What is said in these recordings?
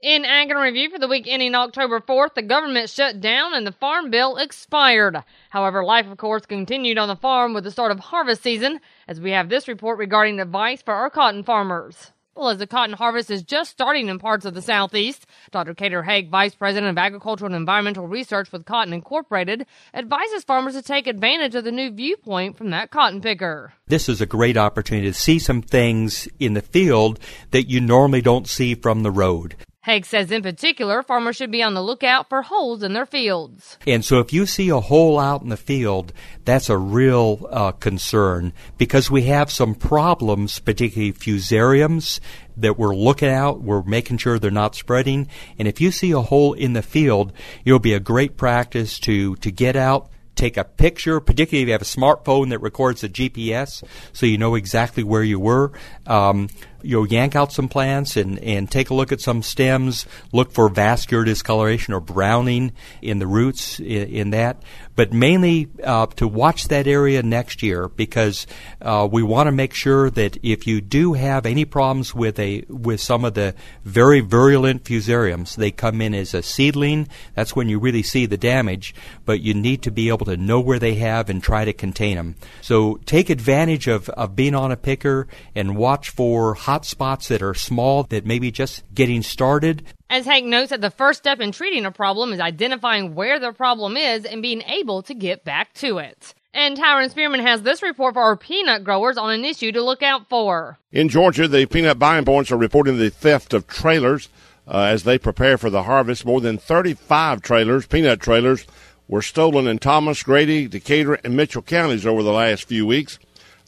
In Ag in Review for the week ending October 4th, the government shut down and the Farm Bill expired. However, life, of course, continued on the farm with the start of harvest season, as we have this report regarding advice for our cotton farmers. Well, as the cotton harvest is just starting in parts of the southeast, Dr. Kater Hake, Vice President of Agricultural and Environmental Research with Cotton Incorporated, advises farmers to take advantage of the new viewpoint from that cotton picker. This is a great opportunity to see some things in the field that you normally don't see from the road. Hake says in particular, farmers should be on the lookout for holes in their fields. And so if you see a hole out in the field, that's a real uh, concern because we have some problems, particularly fusariums that we're looking out. We're making sure they're not spreading. And if you see a hole in the field, it'll be a great practice to, to get out, take a picture, particularly if you have a smartphone that records the GPS so you know exactly where you were. Um, you'll yank out some plants and, and take a look at some stems, look for vascular discoloration or browning in the roots in, in that. But mainly uh, to watch that area next year because uh, we want to make sure that if you do have any problems with a with some of the very virulent fusariums, they come in as a seedling. That's when you really see the damage. But you need to be able to know where they have and try to contain them. So take advantage of, of being on a picker and watch for hot spots that are small that may be just getting started. As Hank notes that the first step in treating a problem is identifying where the problem is and being able to get back to it. And Tyron Spearman has this report for our peanut growers on an issue to look out for. In Georgia, the peanut buying points are reporting the theft of trailers uh, as they prepare for the harvest. More than 35 trailers, peanut trailers, were stolen in Thomas, Grady, Decatur, and Mitchell counties over the last few weeks.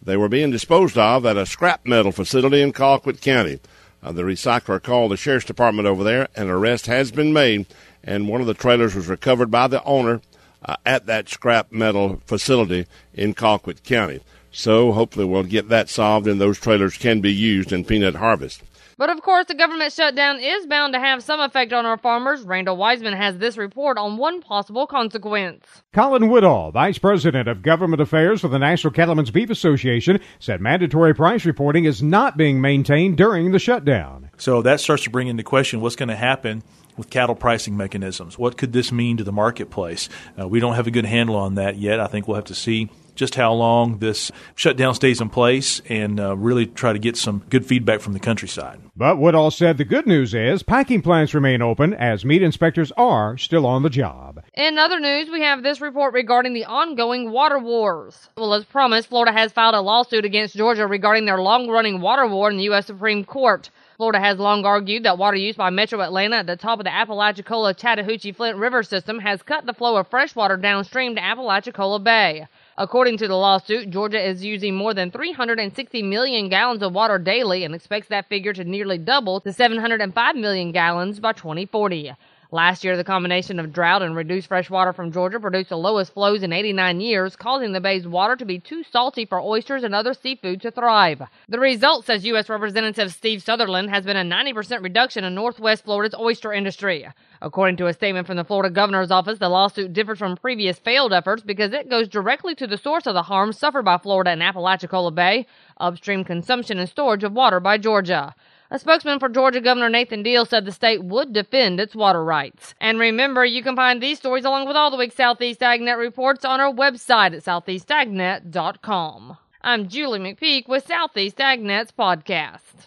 They were being disposed of at a scrap metal facility in Colquitt County. Uh, the recycler called the sheriff's department over there. An arrest has been made, and one of the trailers was recovered by the owner uh, at that scrap metal facility in Colquitt County. So hopefully we'll get that solved, and those trailers can be used in peanut harvest. But of course, the government shutdown is bound to have some effect on our farmers. Randall Wiseman has this report on one possible consequence. Colin Woodall, Vice President of Government Affairs for the National Cattlemen's Beef Association, said mandatory price reporting is not being maintained during the shutdown. So that starts to bring into question what's going to happen with cattle pricing mechanisms. What could this mean to the marketplace? Uh, we don't have a good handle on that yet. I think we'll have to see just how long this shutdown stays in place and uh, really try to get some good feedback from the countryside. But Woodall said the good news is packing plants remain open as meat inspectors are still on the job. In other news, we have this report regarding the ongoing water wars. Well, as promised, Florida has filed a lawsuit against Georgia regarding their long running water war in the U.S. Supreme Court. Florida has long argued that water use by Metro Atlanta at the top of the Apalachicola Chattahoochee Flint River system has cut the flow of fresh water downstream to Apalachicola Bay. According to the lawsuit, Georgia is using more than 360 million gallons of water daily and expects that figure to nearly double to 705 million gallons by 2040. Last year, the combination of drought and reduced fresh water from Georgia produced the lowest flows in 89 years, causing the bay's water to be too salty for oysters and other seafood to thrive. The result, says U.S. Representative Steve Southerland, has been a 90% reduction in Northwest Florida's oyster industry. According to a statement from the Florida governor's office, the lawsuit differs from previous failed efforts because it goes directly to the source of the harm suffered by Florida and Apalachicola Bay, upstream consumption and storage of water by Georgia. A spokesman for Georgia Governor Nathan Deal said the state would defend its water rights. And remember, you can find these stories along with all the week's Southeast AgNet reports on our website at southeastagnet.com. I'm Julie McPeak with Southeast AgNet's podcast.